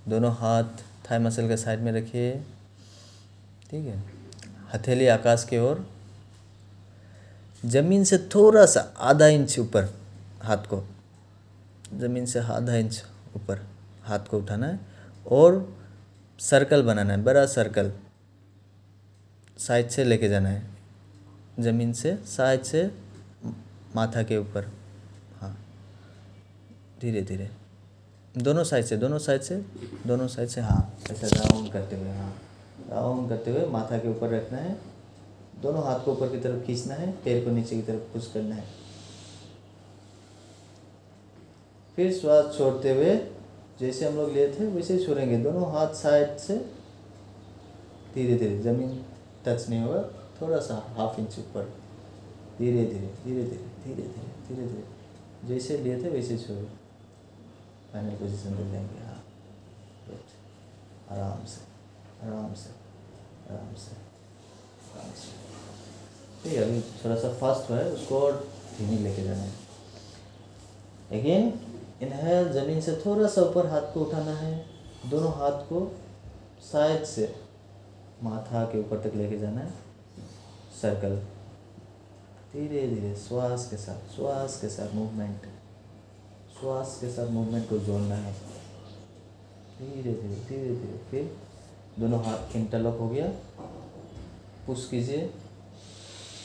दोनों हाथ थाई मसल के साइड में रखिए। ठीक है? हथेली आकाश की ओर। ज़मीन से थोड़ा सा आधा इंच ऊपर हाथ को। ज़मीन से आधा इंच ऊपर हाथ को उठाना है और सर्कल बनाना है, बड़ा सर्कल साइड से लेके जाना है। ज़मीन से साइड से माथा के ऊपर। हाँ। धीरे धीरे। दोनों साइड से, दोनों साइड से, दोनों साइड से हाँ। ऐसा राउंड करते हुए हाँ। राउंड करते हुए माथा के ऊपर रखना है। दोनों हाथ को ऊपर की तरफ़ खींचना है, पैर को नीचे की तरफ़ पुश करना है। फिर श्वास छोड़ते हुए, जैसे हम लोग लिए थे, वैसे ही छोड़ेंगे। दोनों हाथ साइड से, धीरे धीरे, ज़मीन टच नहीं होगा, थोड़ा सा हाफ़ इंच ऊपर। धीरे धीरे धीरे धीरे धीरे धीरे धीरे धीरे। जैसे लिए थे वैसे छोड़ो। फाइनल पोजीशन दे लेंगे हाँ. आराम से आराम से आराम से आराम से। ठीक है, अभी थोड़ा सा फास्ट हुआ है, उसको और धीमी लेके जाना है। अगेन इनहेल ज़मीन से थोड़ा सा ऊपर हाथ को उठाना है। दोनों हाथ को साइड से माथा के ऊपर तक लेके जाना है। सर्कल धीरे धीरे श्वास के साथ, श्वास के साथ मूवमेंट श्वास के साथ मूवमेंट को जोड़ना है। धीरे धीरे धीरे धीरे फिर दोनों हाथ इंटरलॉक हो गया। पुश कीजिए।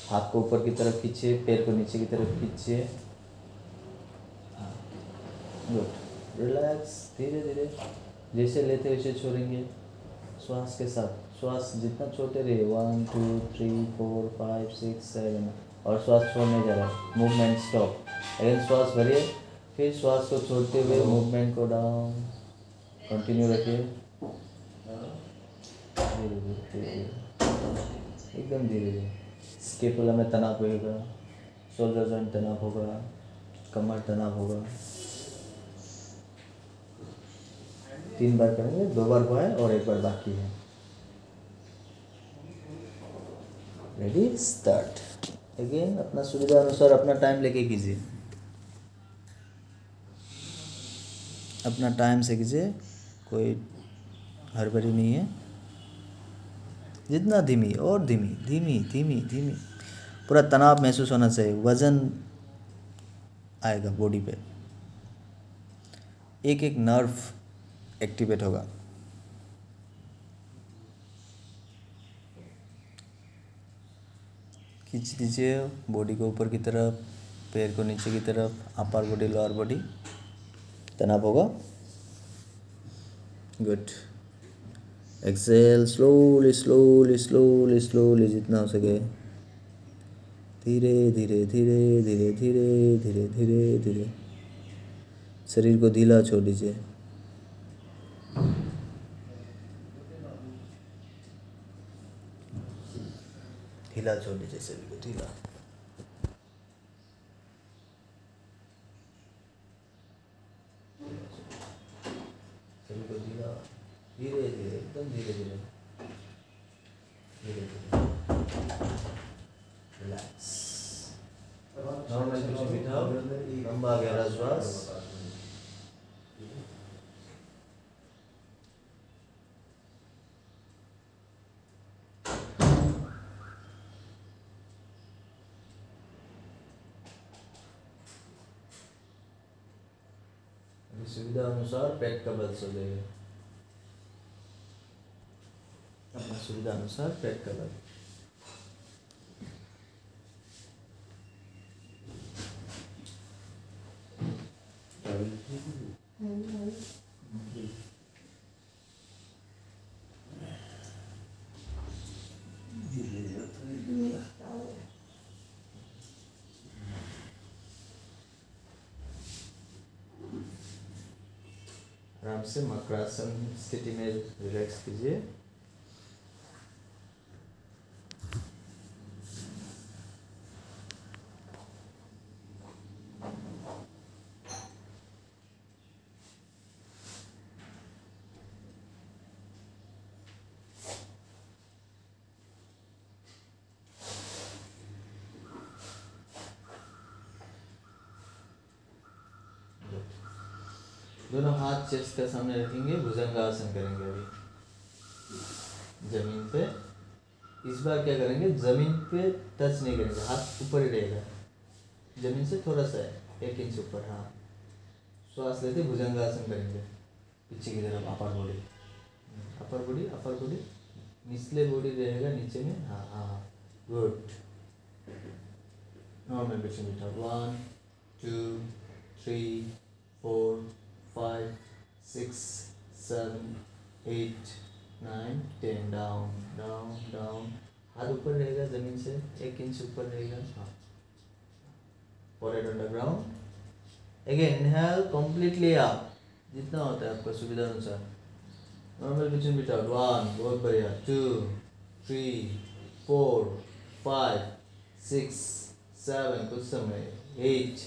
हाथ को ऊपर की तरफ़ खींचिए, पैर को नीचे की तरफ़ खींचिए। गुड रिलैक्स धीरे धीरे जैसे लेते वैसे छोड़ेंगे। श्वास के साथ, श्वास जितना छोटे रहे one two three four five six seven और श्वास छोड़ने जा रहा है। मूवमेंट स्टॉप अगेन श्वास भरिए फिर श्वास को छोड़ते हुए मूवमेंट को डाउन कंटिन्यू रखिए। धीरे धीरे एकदम धीरे धीरे। स्केपुला में तनाव होगा। शोल्डर जॉइंट तनाव होगा। कमर तनाव होगा। तीन बार करेंगे, दो बार हुआ है और एक बार बाकी है। रेडी स्टार्ट अगेन अपना सुविधा अनुसार अपना टाइम लेके कीजिए। अपना टाइम से कीजिए, कोई हड़बड़ी नहीं है। जितना धीमी, और धीमी धीमी धीमी धीमी। पूरा तनाव महसूस होना चाहिए। वज़न आएगा बॉडी पे। एक एक नर्व एक्टिवेट होगा। खींच दीजिए बॉडी को ऊपर की तरफ़, पैर को नीचे की तरफ़ अपर बॉडी लोअर बॉडी तनाव होगा। Good exhale slowly slowly slowly slowly जितना हो सके। धीरे धीरे धीरे धीरे धीरे धीरे धीरे धीरे। शरीर को ढीला छोड़ दीजिए। ढीला छोड़ दीजिए शरीर को ढीला। को ढीला। धीरे धीरे एकदम धीरे धीरे। धीरे धीरे। रिलैक्स नॉर्मल लंबा गहरा श्वास सुविधा अनुसार पैक का बदल सकेगा अपना सुविधा अनुसार पैक का बदल से मकरासन स्थिति में रिलैक्स कीजिए दोनों हाथ चेस्ट का सामने रखेंगे, भुजंगासन करेंगे अभी। ज़मीन पे। इस बार क्या करेंगे, ज़मीन पे टच नहीं करेंगे, हाथ ऊपर ही रहेगा। ज़मीन से थोड़ा सा है, एक इंच ऊपर हाँ। श्वास लेते भुजंगासन करेंगे, पीछे की तरफ़ upper body upper body upper body निचले बॉडी रहेगा, नीचे में हाँ हाँ हाँ। Good normal between breath. One two three four five, six, seven, eight, nine, ten. Down, down, down. हाथ ऊपर रहेगा ज़मीन से एक इंच ऊपर रहेगा। हाँ। The ground again inhale completely up. जितना होता है आपका सुविधा अनुसार नॉर्मल बिटवीन बिट वन बहुत बढ़िया। Two three four five six seven कुछ समय। Eight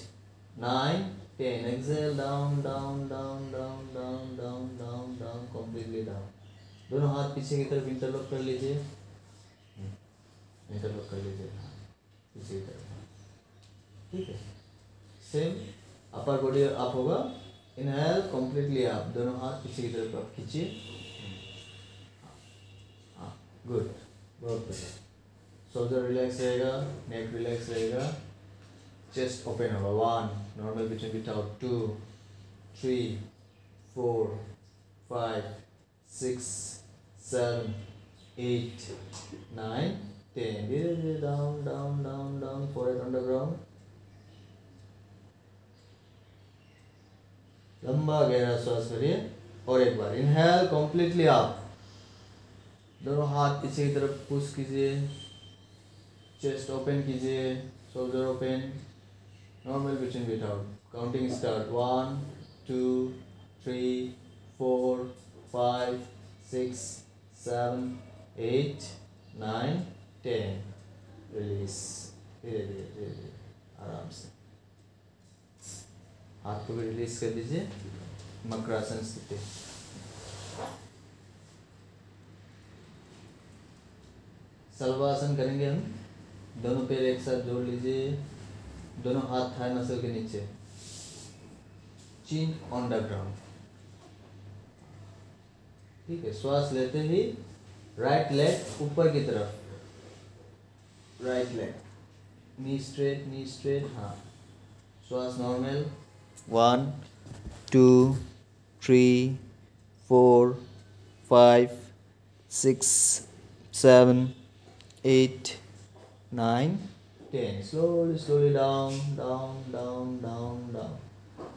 nine ten exhale down down down down down down down down completely down. दोनों हाथ पीछे की तरफ़ इंटरलॉक कर लीजिए। इंटरलॉक कर लीजिए। हाँ पीछे की तरफ़। ठीक है? सेम अपर बॉडी अप होगा। इनहेल completely आप दोनों हाथ पीछे की तरफ़ आप खींचिए हाँ गुड बहुत बढ़िया। शोल्डर रिलैक्स रहेगा नेक रिलैक्स रहेगा। Chest open over one normal between bit out two three four five six seven eight nine ten धीरे धीरे down down down down forehead on the ground लंबा गहरा श्वास करिए और एक बार इनहेल completely अप दोनों हाथ पीछे की तरफ़ पुश कीजिए चेस्ट ओपन कीजिए shoulder open normal between breath out counting start one two three four five six seven eight nine ten release धीरे धीरे धीरे धीरे आराम से हाथ को भी रिलीज़ कर दीजिए मकरासन स्थिति सलवासन करेंगे हम दोनों पैर एक साथ जोड़ लीजिए दोनों हाथ थाई नसल के नीचे। चिन ऑन द ग्राउंड ठीक है श्वास लेते ही राइट लेग ऊपर की तरफ़। Right leg knee straight knee straight हाँ। श्वास normal one two three four five six seven eight nine 10. Slowly, slowly down, down, down, down, down.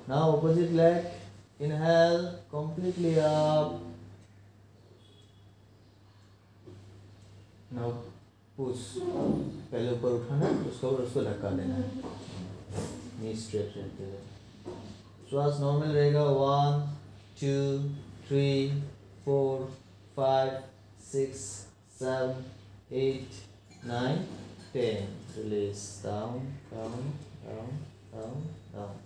Now opposite leg. Inhale completely up. Now push. पहले ऊपर उठाना है उसको और उसको धक्का देना है नी स्ट्रेट रहते हुए श्वास नॉर्मल रहेगा one two three four five six seven eight nine ten release down down down down down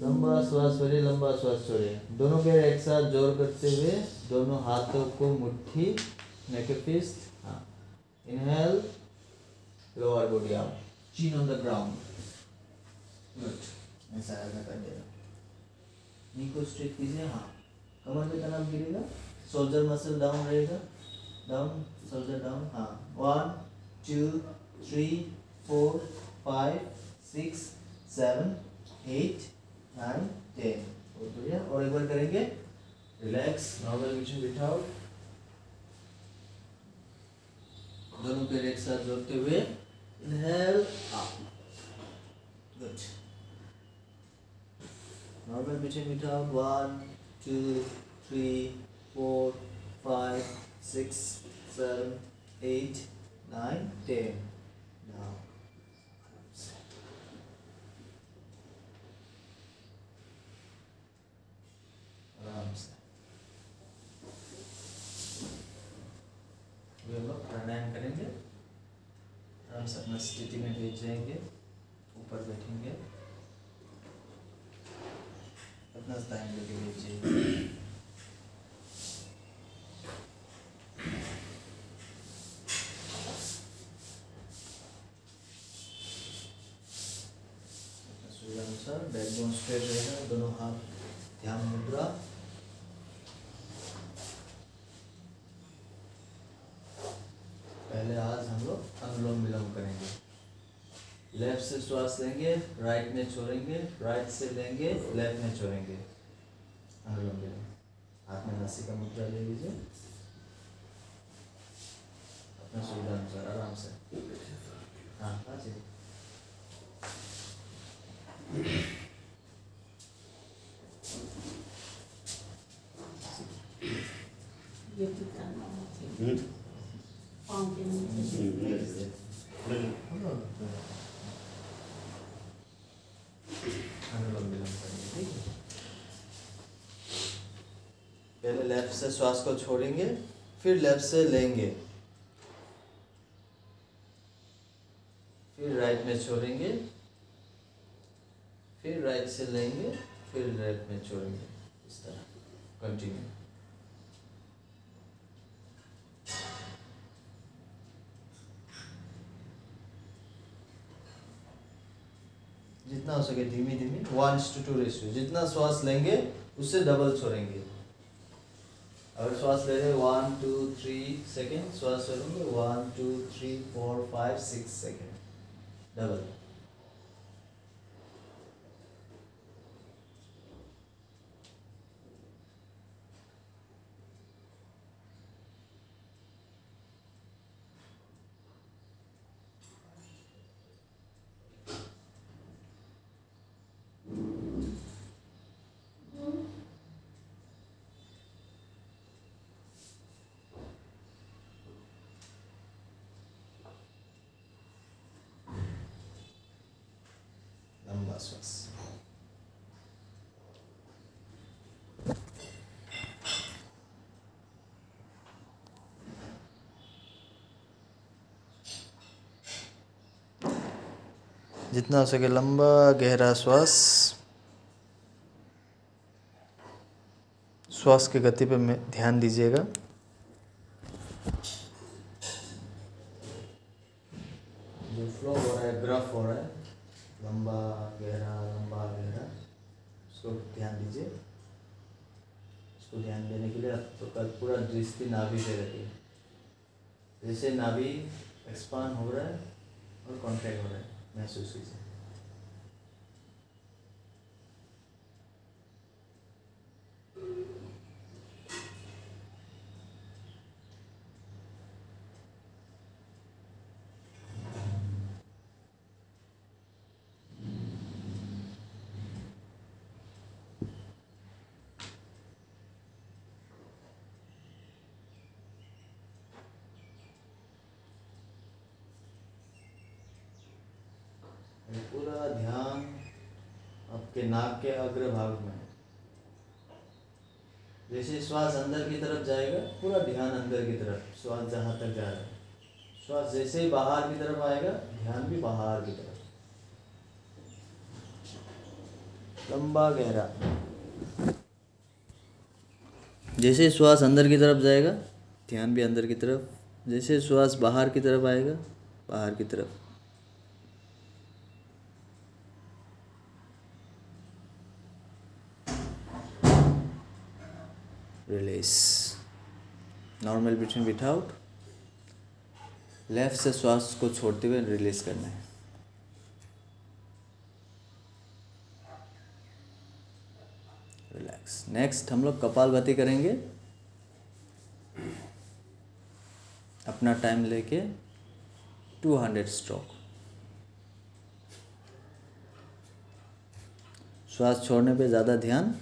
लंबा श्वास भरिए लंबा श्वास छोड़िए। दोनों पैर एक साथ ज़ोर करते हुए दोनों हाथों को मुट्ठी नेक फिस्ट हाँ। Inhale lower body up chin on the ground good ऐसा ऐसा कर देना। नी को स्ट्रेट कीजिए हाँ। कमर में तनाव गिरेगा शोल्डर मसल डाउन रहेगा डाउन शोल्डर डाउन हाँ one two three four five six seven eight nine ten बहुत बढ़िया। और एक बार करेंगे। रिलैक्स नॉर्मल मिशन बिठाओ दोनों पैर एक साथ जोड़ते हुए इनहेल गुड नॉर्मल मिशन बिठाओ one two three four five six seven eight nine ten now आराम से अभी हम लोग प्राणायाम करेंगे आराम से अपना स्थिति में बैठ जाएँगे ऊपर बैठेंगे अपना टाइम लेके बैठ जाइए अपना सुविधा अनुसार बैकबोन स्ट्रेट रहेगा, दोनों हाथ ध्यान मुद्रा पहले आज हम लोग अनुलोम विलोम करेंगे। लेफ़्ट से श्वास लेंगे राइट में छोड़ेंगे राइट से लेंगे लेफ़्ट में छोड़ेंगे। अनुलोम विलोम। हाथ में रस्सी का मुद्रा ले लीजिए अपना सुविधा अनुसार आराम से हाँ आ जाइए ये तो करना होता है हम्म, पाँव के नीचे हम्म, Yes. लगे। अनुलोम विलोम करेंगे ठीक है पहले लेफ़्ट से श्वास को छोड़ेंगे फिर लेफ़्ट से लेंगे। फिर राइट में छोड़ेंगे फिर राइट से लेंगे फिर लेफ़्ट में छोड़ेंगे। जितना हो सके धीमी धीमी वन टू टू रेशियो जितना श्वास लेंगे, उससे डबल छोड़ेंगे। अगर श्वास ले रहे वन टू थ्री सेकेंड श्वास छोड़ेंगे one two three four five six second double लंबा श्वास जितना हो सके लंबा, गहरा श्वास। श्वास की गति पर ध्यान दीजिएगा। जो फ्लो हो रहा है ग्राफ हो रहा है, लंबा, गहरा लंबा, गहरा, उसको ध्यान दीजिए। उसको ध्यान देने के लिए तो कल पूरा दृष्टि नाभि से रखिए जैसे नाभि एक्सपांड हो रहा है और कॉन्ट्रैक्ट हो रहा है महसूस कीजिए ये पूरा ध्यान आपके नाक के अग्र भाग में। जैसे श्वास अंदर की तरफ़ जाएगा, पूरा ध्यान अंदर की तरफ़, श्वास जहाँ तक जा रहा है। श्वास जैसे ही बाहर की तरफ़ आएगा, ध्यान भी बाहर की तरफ़। लंबा गहरा। जैसे श्वास अंदर की तरफ़ जाएगा, ध्यान भी अंदर की तरफ़। जैसे श्वास बाहर की तरफ़ आएगा, बाहर की तरफ़। Release normal between without left से श्वास को छोड़ते हुए रिलीज़ करना है। रिलैक्स नेक्स्ट हम लोग कपालभाति करेंगे। अपना टाइम लेके टू हंड्रेड स्ट्रोक श्वास छोड़ने पे ज़्यादा ध्यान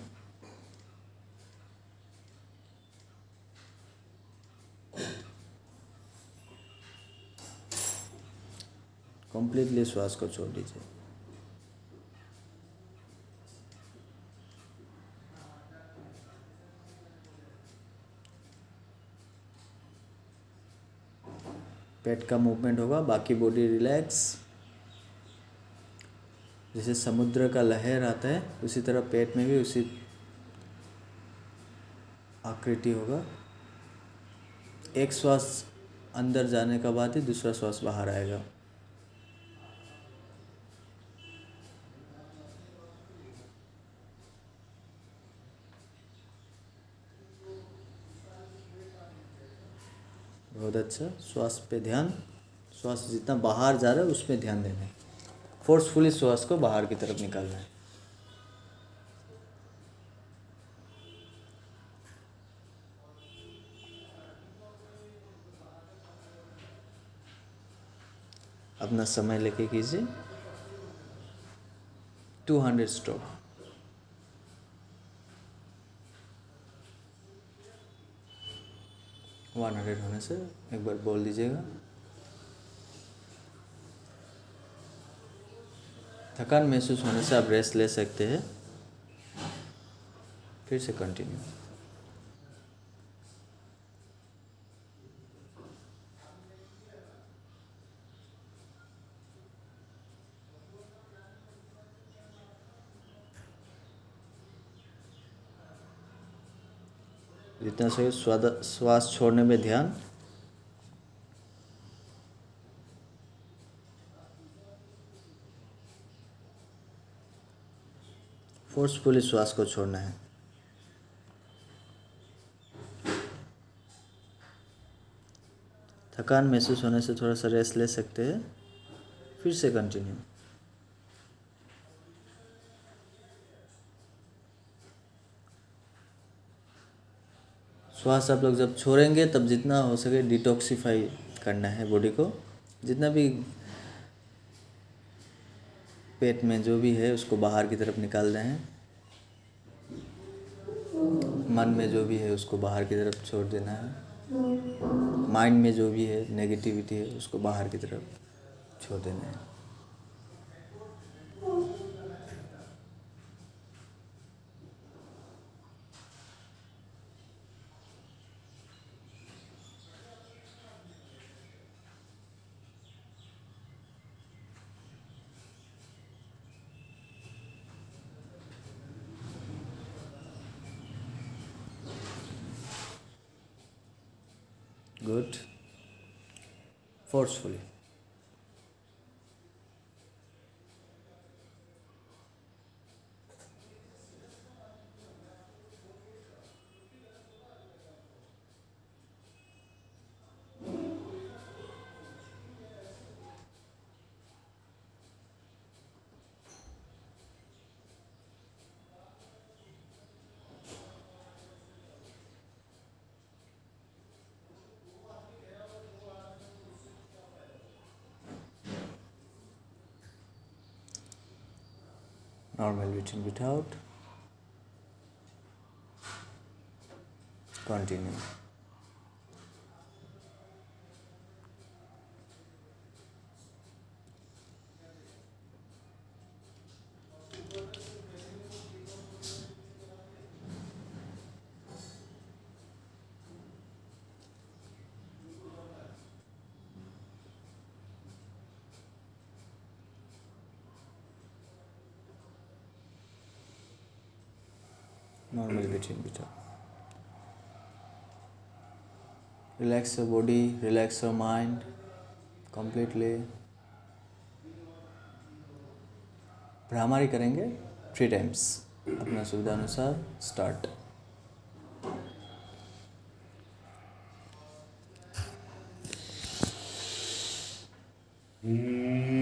कंप्लीटली श्वास को छोड़ दीजिए। पेट का मूवमेंट होगा, बाकी बॉडी रिलैक्स जैसे समुद्र का लहर आता है, उसी तरह पेट में भी उसी आकृति होगा। एक श्वास अंदर जाने का बाद ही दूसरा श्वास बाहर आएगा। बहुत अच्छा श्वास पे ध्यान श्वास जितना बाहर जा रहा है उस पर ध्यान देना है। फोर्सफुली श्वास को बाहर की तरफ़ निकालना है। अपना समय लेके कीजिए। Two hundred stroke one hundred होने से एक बार बोल दीजिएगा। थकान महसूस होने से आप रेस्ट ले सकते हैं। फिर से कंटिन्यू जितना सही स्वाद, श्वास छोड़ने में ध्यान। फोर्सफुली श्वास को छोड़ना है। थकान महसूस होने से थोड़ा सा रेस्ट ले सकते हैं, फिर से कंटिन्यू श्वास आप लोग जब छोड़ेंगे, तब जितना हो सके डिटॉक्सिफाई करना है बॉडी को। जितना भी पेट में जो भी है, उसको बाहर की तरफ़ निकाल रहे हैं। मन में जो भी है, उसको बाहर की तरफ़ छोड़ देना है। माइंड में जो भी है नेगेटिविटी है, उसको बाहर की तरफ़ छोड़ देना है। Forcefully normal written without. Continue. In breathe relax your body relax your mind completely भ्रामारी करेंगे थ्री टाइम्स अपना सुविधा अनुसार स्टार्ट Feel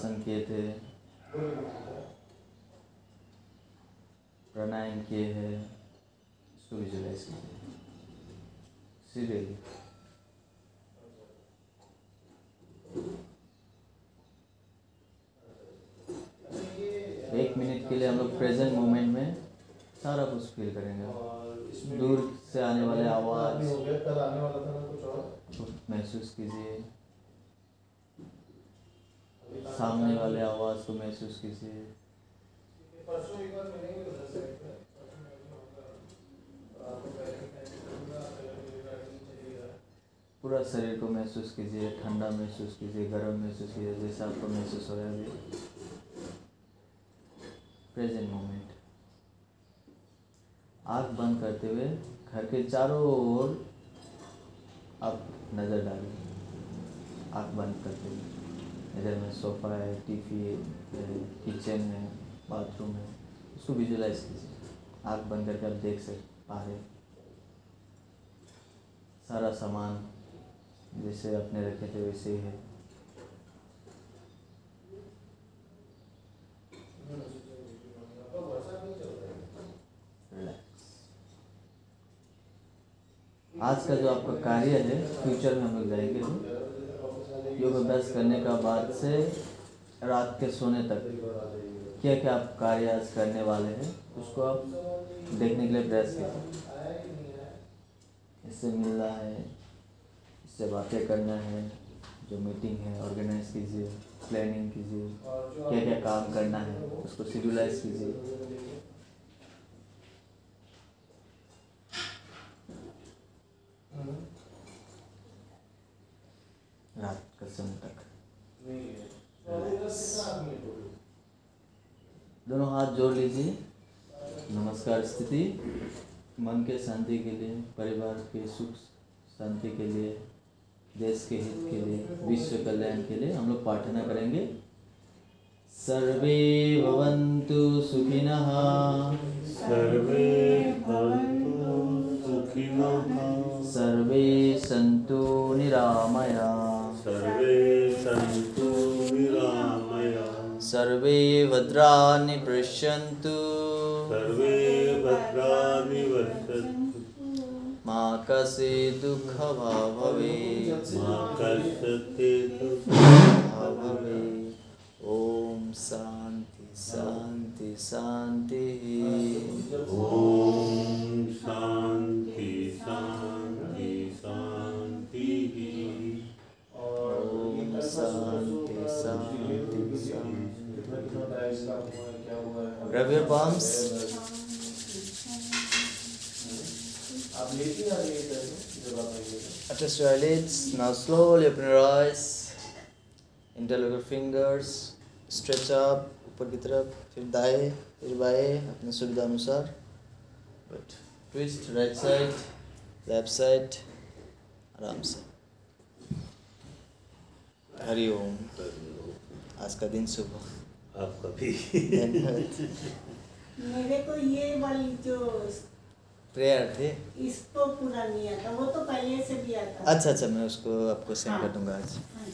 आसन किए थे। प्राणायाम किए हैं। इसको कीजिए। सीरियसली एक मिनट के लिए हम लोग प्रेजेंट मोमेंट में सारा कुछ फील करेंगे। दूर से आने वाले आवाज़। महसूस कीजिए। सामने वाले आवाज़ को महसूस कीजिए। पूरा शरीर को महसूस कीजिए, ठंडा महसूस कीजिए, गर्म महसूस कीजिए, जैसा आपको महसूस हो रहा है। प्रेजेंट मोमेंट आँख बंद करते हुए घर के चारों ओर आप नज़र डालिए। आँख बंद करते हुए। इधर में सोफ़ा है टीवी है किचन है, बाथरूम है, उसको विजुलाइज कीजिए। आँख बंद करके आप देख सक पा रहे सारा सामान जैसे अपने रखे थे वैसे ही है। आज का जो आपका कार्य है फ्यूचर में हम लोग जाएँगे। योग अभ्यास करने का बाद से रात के सोने तक क्या क्या आप कार्य आज करने वाले हैं, उसको आप देखने के लिए प्रयास कीजिए। इससे मिलना है, इससे बातें करना है, जो मीटिंग है ऑर्गेनाइज कीजिए प्लानिंग कीजिए, क्या क्या काम करना है, उसको शेड्यूलाइज कीजिए। रात तक। दोनों हाथ जोड़ लीजिए। नमस्कार स्थिति। मन के शांति के लिए परिवार के सुख शांति के लिए देश के हित के लिए विश्व कल्याण के लिए हम लोग प्रार्थना करेंगे। सर्वे भवन्तु सुखिनः। सर्वे भवन्तु सुखिनः। सर्वे सन्तु निरामया। सर्वे भद्राणि पश्यन्तु सर्वे भद्राणि पश्यन्तु मा कश्चित् दुःखभाग् भवेत् मा भाग् भवेत् ॐ शान्ति शान्ति शान्तिः। ॐ शान्ति। Ravi bumps attest your lids now slowly open your eyes fingers stretch up ऊपर की तरफ़ फिर दाए फिर बाए अपने सुविधा अनुसार but twist right side left side आराम से हरिओम आज का दिन सुबह आपका भी मेरे को ये वाली जो प्रेयर थे। इसको पूरा नहीं आता वो तो पहले से भी आता। अच्छा अच्छा मैं उसको आपको सेंड कर दूँगा आज। हाँ